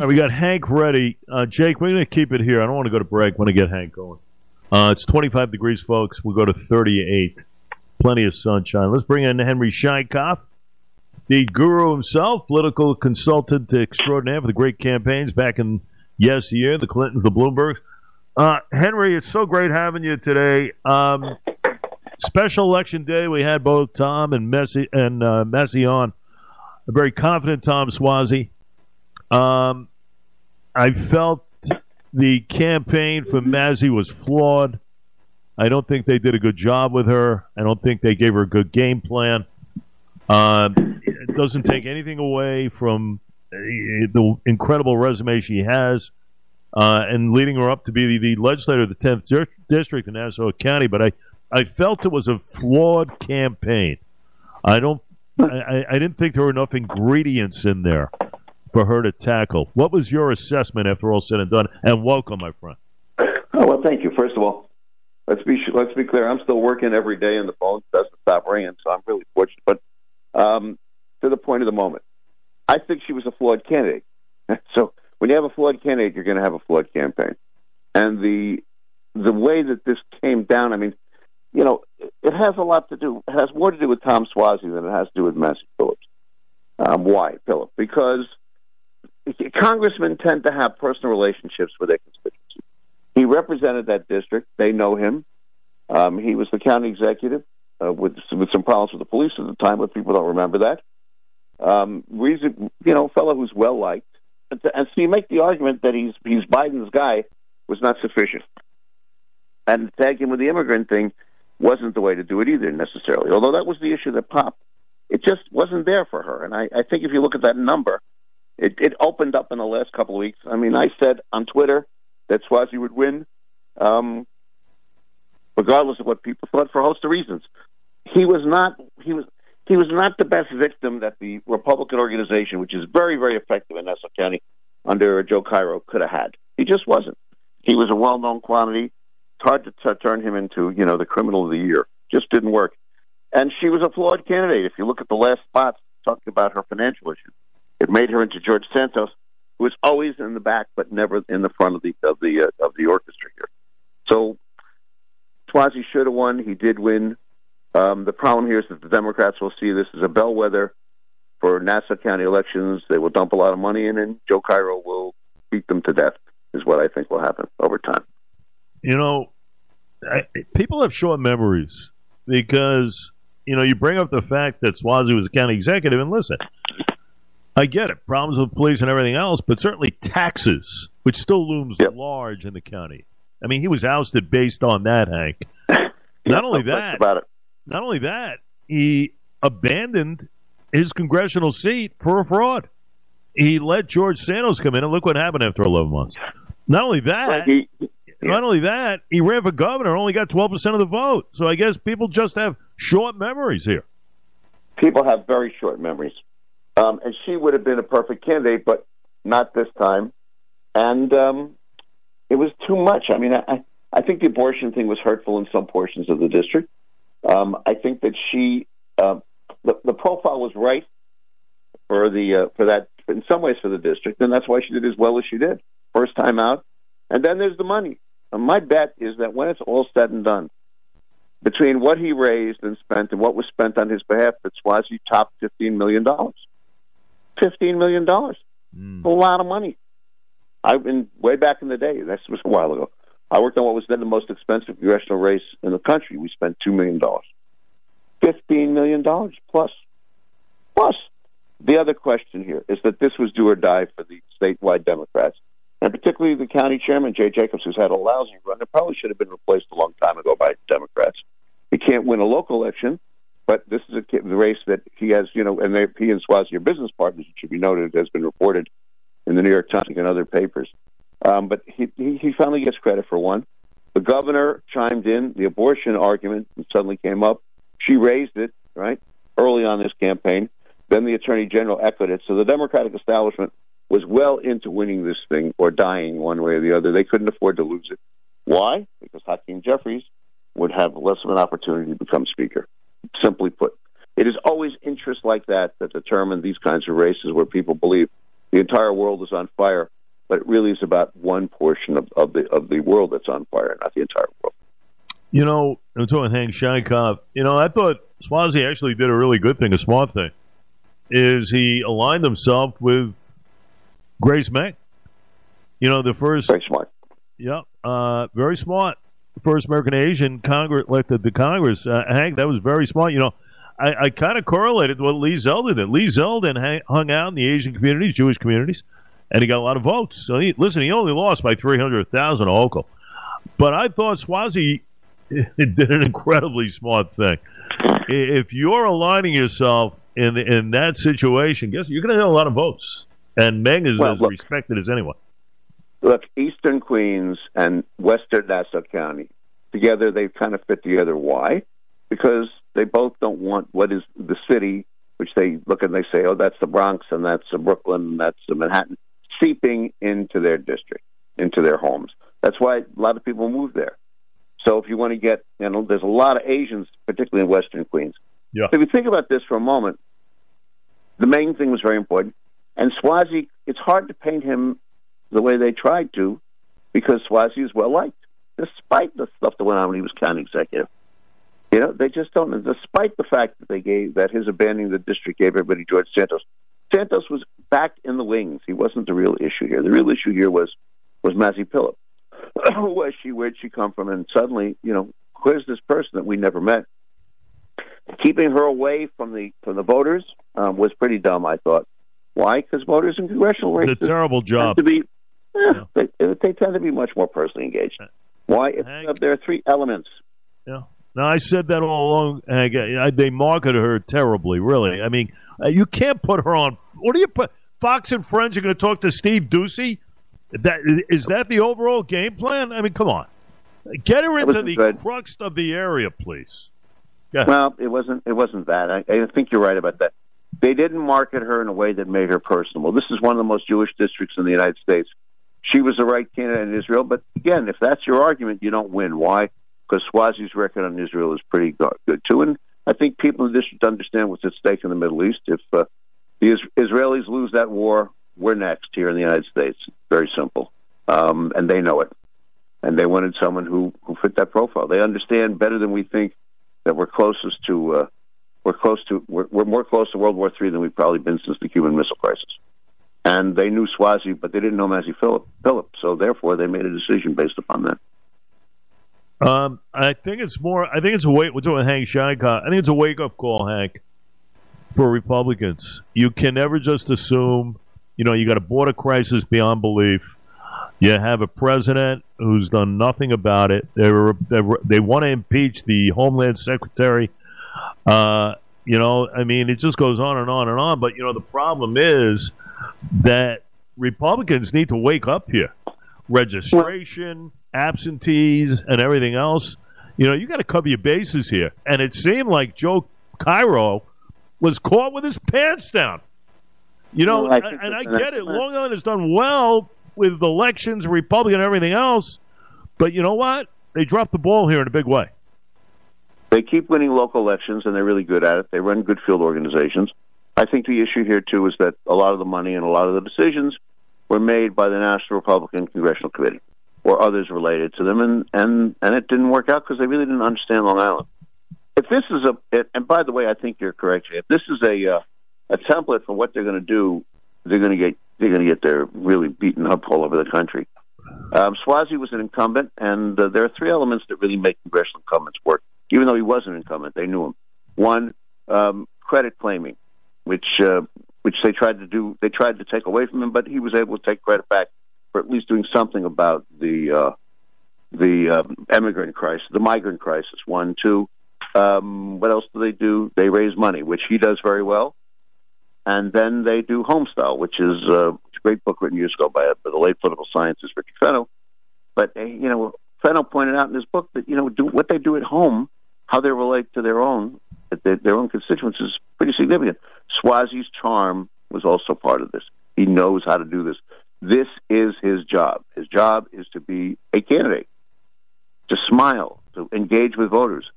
right, we got Hank ready. Uh, Jake, we're going to keep it here. I don't want to go to break. I want to get Hank going. Uh, it's 25 degrees, folks. We'll go to 38. Plenty of sunshine. Let's bring in Henry Scheinkopf, the guru himself, political consultant extraordinaire for the great campaigns back in yesteryear, the Clintons, the Bloombergs. Uh, Henry, it's so great having you today. Um, special election day, we had both Tom and Mazi and uh, Mazi on. A very confident Tom Suozzi. Um, I felt the campaign for Mazi was flawed. I don't think they did a good job with her. I don't think they gave her a good game plan. Uh, it doesn't take anything away from the incredible resume she has uh, and leading her up to be the, the legislator of the 10th district in Nassau County. But I, I felt it was a flawed campaign. I don't. I, I didn't think there were enough ingredients in there for her to tackle. What was your assessment after all said and done? And welcome, my friend. Oh well, thank you. First of all, let's be let's be clear. I'm still working every day, and the phone doesn't stop ringing, so I'm really fortunate. But um, to the point of the moment, I think she was a flawed candidate. so when you have a flawed candidate, you're going to have a flawed campaign. And the the way that this came down, I mean, you know, it has a lot to do. It has more to do with Tom Suozzi than it has to do with Mazi Phillips. Um, why, Philip? Because congressmen tend to have personal relationships with their constituency. He represented that district. They know him. Um, he was the county executive uh, with with some problems with the police at the time, but people don't remember that. Um, reason, you know, fellow who's well liked, and, and so you make the argument that he's he's Biden's guy was not sufficient, and tag him with the immigrant thing wasn't the way to do it either necessarily. Although that was the issue that popped, it just wasn't there for her. And I, I think if you look at that number, it, it opened up in the last couple of weeks. I mean, I said on Twitter that Suozzi would win, um, regardless of what people thought, for a host of reasons. He was not. He was. He was not the best victim that the Republican organization, which is very, very effective in Nassau County under Joe Cairo, could have had. He just wasn't. He was a well-known quantity. It's hard to t- turn him into, you know, the criminal of the year. Just didn't work. And she was a flawed candidate. If you look at the last spots talking about her financial issues, it made her into George Santos, who was always in the back but never in the front of the of the uh, of the orchestra here. So Suozzi should have won. He did win. Um, the problem here is that the Democrats will see this as a bellwether for Nassau County elections. They will dump a lot of money in, and Joe Cairo will beat them to death. Is what I think will happen over time. You know, I, people have short memories because you know you bring up the fact that Suozzi was a county executive, and listen, I get it. Problems with police and everything else, but certainly taxes, which still looms yep. large in the county. I mean, he was ousted based on that, Hank. Not only that, about it. not only that, he abandoned his congressional seat for a fraud. He let George Santos come in, and look what happened after 11 months. Not only that, he, yeah. not only that, he ran for governor, only got 12% of the vote. So I guess people just have short memories here. People have very short memories. Um, and she would have been a perfect candidate, but not this time. And um, it was too much. I mean, I, I think the abortion thing was hurtful in some portions of the district. Um, I think that she, uh, the, the profile was right for the uh, for that in some ways for the district, and that's why she did as well as she did first time out. And then there's the money. And my bet is that when it's all said and done, between what he raised and spent and what was spent on his behalf, that Suozzi topped fifteen million dollars fifteen million dollars. Mm. A lot of money. I've been way back in the day. That was a while ago. I worked on what was then the most expensive congressional race in the country. We spent two million dollars, fifteen million dollars plus, plus. The other question here is that this was do or die for the statewide Democrats, and particularly the county chairman Jay Jacobs, who's had a lousy run. It probably should have been replaced a long time ago by Democrats. He can't win a local election but this is a race that he has, you know, and he and Suozzi are business partners. It should be noted, has been reported in the New York Times and other papers. Um, but he, he, he finally gets credit for one. The governor chimed in. The abortion argument suddenly came up. She raised it right early on this campaign. Then the attorney general echoed it. So the Democratic establishment was well into winning this thing or dying one way or the other. They couldn't afford to lose it. Why? Because Hakeem Jeffries would have less of an opportunity to become speaker simply put. It is always interests like that that determine these kinds of races where people believe the entire world is on fire, but it really is about one portion of, of the of the world that's on fire, not the entire world. You know, I'm talking Hank Scheinkopf. You know, I thought Suozzi actually did a really good thing, a smart thing. Is he aligned himself with Grace Meng? You know, the first. Very smart. Yep, uh, very smart. First American Asian Congress elected to Congress. Uh, Hank, that was very smart. You know, I, I kind of correlated what Lee Zeldin did. Lee Zeldin hang, hung out in the Asian communities, Jewish communities, and he got a lot of votes. So he, listen, he only lost by three hundred thousand to Hochul. But I thought Suozzi did an incredibly smart thing. If you're aligning yourself in in that situation, guess you're going to get a lot of votes. And Meng is Well, as look. respected as anyone. Look, Eastern Queens and Western Nassau County together, they kind of fit together. Why? Because they both don't want what is the city, which they look and they say, oh, that's the Bronx and that's the Brooklyn and that's the Manhattan, seeping into their district, into their homes. That's why a lot of people move there. So if you want to get, you know, there's a lot of Asians, particularly in Western Queens. Yeah. So if you think about this for a moment, the Meng thing was very important. And Suozzi, it's hard to paint him the way they tried to because Suozzi is well liked, despite the stuff that went on when he was county executive. You know, they just don't. Know despite the fact that they gave that his abandoning the district gave everybody George Santos. Santos was back in the wings. He wasn't the real issue here. The real issue here was was Mazi Pilip. Who was she? Where'd she come from? And suddenly, you know, where's this person that we never met? Keeping her away from the from the voters um, was pretty dumb. I thought. Why? Because voters in congressional races. It's a terrible job. to be Yeah. they, they tend to be much more personally engaged. Why? There are three elements. Yeah. No, I said that all along. Hank. I, I- they marketed her terribly. Really. I mean, uh, you can't put her on. What do you put? Fox and Friends are going to talk to Steve Doocy. That is that the overall game plan? I mean, come on, get her into the good. crux of the area, please. Well, it wasn't. It wasn't that. I, I think you're right about that. They didn't market her in a way that made her personable. This is one of the most Jewish districts in the United States. She was the right candidate in Israel, but again, if that's your argument, you don't win. Why? Because Suozzi's record on Israel is pretty good too, and I think people in the district understand what's at stake in the Middle East. If uh, the Is- Israelis lose that war, we're next here in the United States. Very simple, um, and they know it. And they wanted someone who who fit that profile. They understand better than we think that we're closest to uh, we're close to we're, we're more close to World War III than we've probably been since the Cuban Missile Crisis. And they knew Suozzi, but they didn't know Mazi Phillip, Phillip. So therefore, they made a decision based upon that. Um, I think it's more. I think it's a wake. We're talking Hank Scheinkopf. I think it's a wake up call, Hank, for Republicans. You can never just assume. You know, you got a border crisis beyond belief. You have a president who's done nothing about it. They were, they, were, they want to impeach the Homeland Secretary. Uh, you know, I mean, it just goes on and on and on. But you know, the problem is that Republicans need to wake up here. Registration, absentees, and everything else. You know, you got to cover your bases here. And it seemed like Joe Cairo was caught with his pants down. You know, Well, I and, and I get it. Long Island has done well with elections, Republican, and everything else. But you know what? They dropped the ball here in a big way. They keep winning local elections, and they're really good at it. They run good field organizations. I think the issue here too is that a lot of the money and a lot of the decisions were made by the National Republican Congressional Committee or others related to them, and and and it didn't work out because they really didn't understand Long Island. If this is a, and by the way, I think you're correct. If this is a uh, a template for what they're going to do, they're going to get they're going to get their really beaten up all over the country. Um, Suozzi was an incumbent, and uh, there are three elements that really make congressional incumbents work. Even though he was an incumbent, they knew him. One, um, credit claiming, which uh, which they tried to do. They tried to take away from him, but he was able to take credit back for at least doing something about the uh, the um, immigrant crisis, the migrant crisis. One, two. Um, what else do they do? They raise money, which he does very well, and then they do Homestyle, which is uh, a great book written years ago by, by the late political scientist Richard Fenno. But uh, you know, Fenno pointed out in his book that you know do, what they do at home, how they relate to their own their, their own constituents is pretty significant. Suozzi's charm was also part of this. He knows how to do this. This is his job. His job is to be a candidate, to smile, to engage with voters.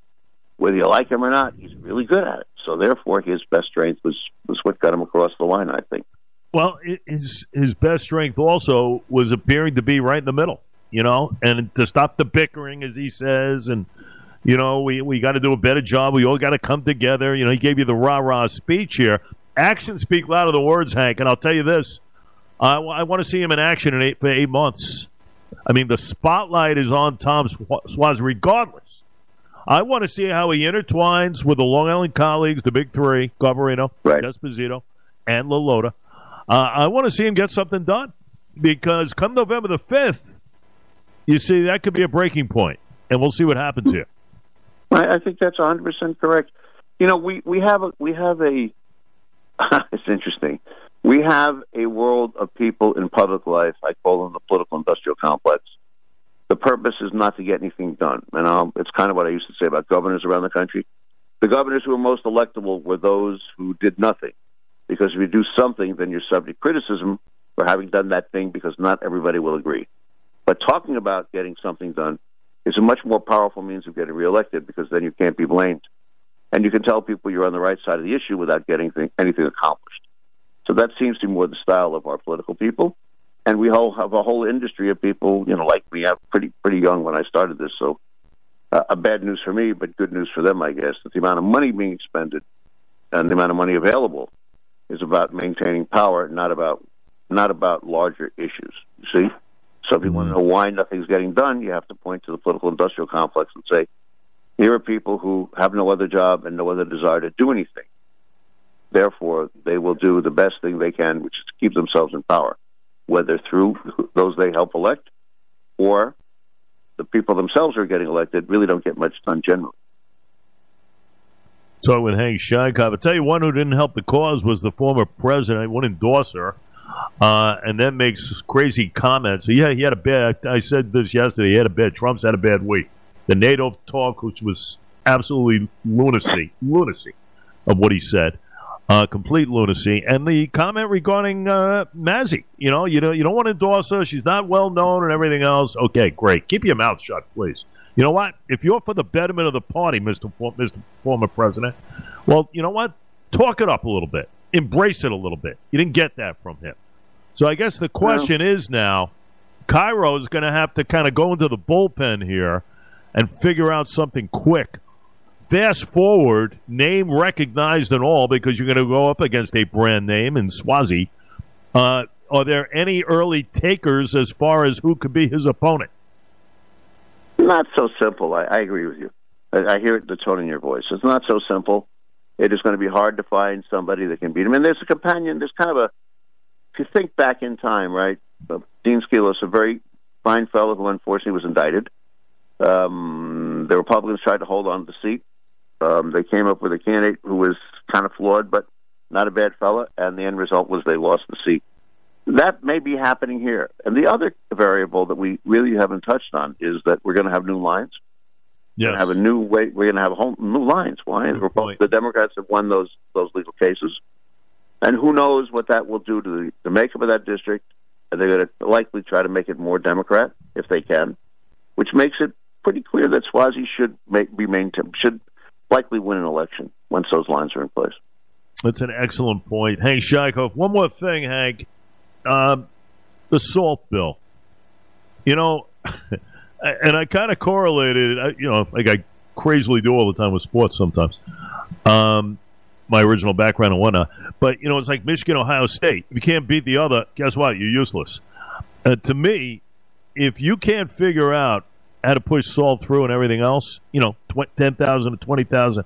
Whether you like him or not, he's really good at it. So therefore, his best strength was was what got him across the line. I think. Well, his his best strength also was appearing to be right in the middle, you know, and to stop the bickering, as he says, and you know, we we got to do a better job. We all got to come together. You know, he gave you the rah rah speech here. Actions speak louder than words, Hank. And I'll tell you this: I, I want to see him in action in eight for eight months. I mean, the spotlight is on Tom Suozzi regardless. I want to see how he intertwines with the Long Island colleagues, the big three, Garbarino, right. Esposito, and LaLota. Uh, I want to see him get something done because come November the 5th, you see, that could be a breaking point, and we'll see what happens here. I, I think that's 100% correct. You know, we, we have a, we have a, it's interesting. We have a world of people in public life. I call them the political industrial complex. The purpose is not to get anything done. And um, it's kind of what I used to say about governors around the country. The governors who were most electable were those who did nothing. Because if you do something, then you're subject to criticism for having done that thing because not everybody will agree. But talking about getting something done is a much more powerful means of getting reelected because then you can't be blamed. And you can tell people you're on the right side of the issue without getting anything accomplished. So that seems to be more the style of our political people. And we all have a whole industry of people, you know, like me. I'm pretty pretty young when I started this, so uh, a bad news for me, but good news for them, I guess. That the amount of money being expended and the amount of money available is about maintaining power, not about not about larger issues. You see, so if you want to mm. know why nothing's getting done, you have to point to the political industrial complex and say, here are people who have no other job and no other desire to do anything. Therefore, they will do the best thing they can, which is to keep themselves in power, whether through those they help elect or the people themselves who are getting elected really don't get much done generally. Talking with Hank Scheinkopf. I tell you, one who didn't help the cause was the former president. I wouldn't endorse her, uh, and then makes crazy comments. Yeah, he had a bad. I said this yesterday. He had a bad. Trump's had a bad week. The NATO talk, which was absolutely lunacy, lunacy of what he said uh, complete lunacy. And the comment regarding uh, Mazi, you know, you don't you don't want to endorse her. She's not well known and everything else. Okay, great. Keep your mouth shut, please. You know what? If you're for the betterment of the party, Mister Mister Former President, well, you know what? Talk it up a little bit. Embrace it a little bit. You didn't get that from him. So I guess the question well, is now, Cairo is going to have to kind of go into the bullpen here and figure out something quick Fast forward, name recognized and all, because you're going to go up against a brand name in Suozzi. Uh, are there any early takers as far as who could be his opponent? Not so simple. I, I agree with you. I, I hear the tone in your voice. It's not so simple. It is going to be hard to find somebody that can beat him. And there's a companion. There's kind of a. If you think back in time, right? Uh, Dean Skelos, a very fine fellow who unfortunately was indicted. Um, the Republicans tried to hold on to the seat. Um, they came up with a candidate who was kind of flawed, but not a bad fella, and the end result was they lost the seat. That may be happening here. And the other variable that we really haven't touched on is that we're going to have new lines. Yes. We're going to have a new way. We're going to have whole new lines. Why? The Democrats have won those those legal cases, and who knows what that will do to the, the makeup of that district. They're going to likely try to make it more Democrat if they can, which makes it pretty clear that Suozzi should make, be maintained should likely win an election once those lines are in place. That's an excellent point. Hank Scheinkopf, one more thing, Hank. Um, the SALT bill. You know, and I kind of correlated, you know, like I crazily do all the time with sports sometimes. Um, my original background and whatnot. But, you know, it's like Michigan, Ohio State. If you can't beat the other, guess what? You're useless. Uh, to me, if you can't figure out how to push SALT through and everything else, you know, tw- 10,000 to 20,000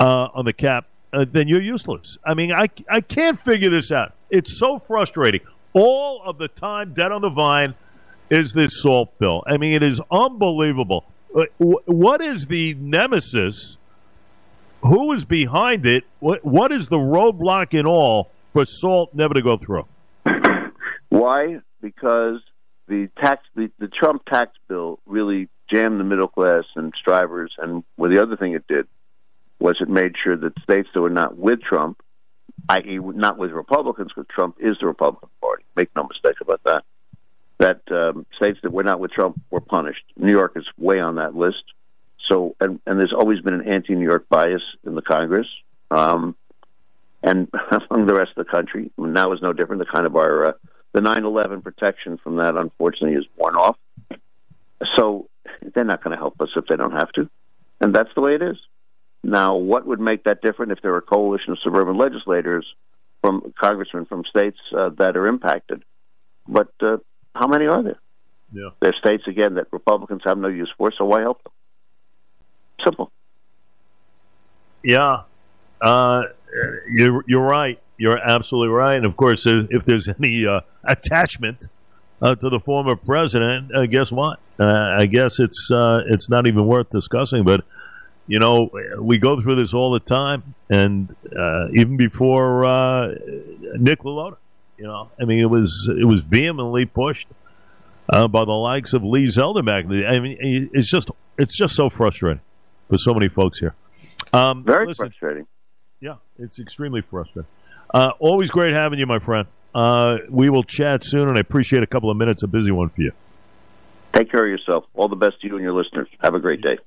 uh, on the cap, uh, then you're useless. I mean, I, I can't figure this out. It's so frustrating. All of the time, dead on the vine, is this SALT bill. I mean, it is unbelievable. Uh, what is the nemesis? Who is behind it? What, what is the roadblock in all for SALT never to go through? Why? Because the tax the, the Trump tax bill really jammed the middle class and strivers and well the other thing it did was it made sure that states that were not with Trump, i.e. not with Republicans, because Trump is the Republican Party. Make no mistake about that. That um, states that were not with Trump were punished. New York is way on that list. So, and, and there's always been an anti-New York bias in the Congress. Um, and among the rest of the country. Now is no different. The kind of our uh, the 9/11 protection from that, unfortunately, is worn off. So they're not going to help us if they don't have to, and that's the way it is. Now, what would make that different if there were a coalition of suburban legislators from congressmen from states uh, that are impacted? But uh, how many are there? Yeah. There's states again that Republicans have no use for, so why help them? Simple. Yeah, uh, you're you're right. You're absolutely right. And of course, if there's any uh, attachment uh, to the former president, uh, guess what? Uh, I guess it's uh, it's not even worth discussing. But you know, we go through this all the time, and even before Nick LaLota, you know, I mean, it was it was vehemently pushed by the likes of Lee Zeldin back. I mean, it's just it's just so frustrating for so many folks here. Um, Very listen, frustrating. Yeah, it's extremely frustrating. Uh, always great having you, my friend. Uh, we will chat soon, and I appreciate a couple of minutes. A busy one for you. Take care of yourself. All the best to you and your listeners. Have a great day.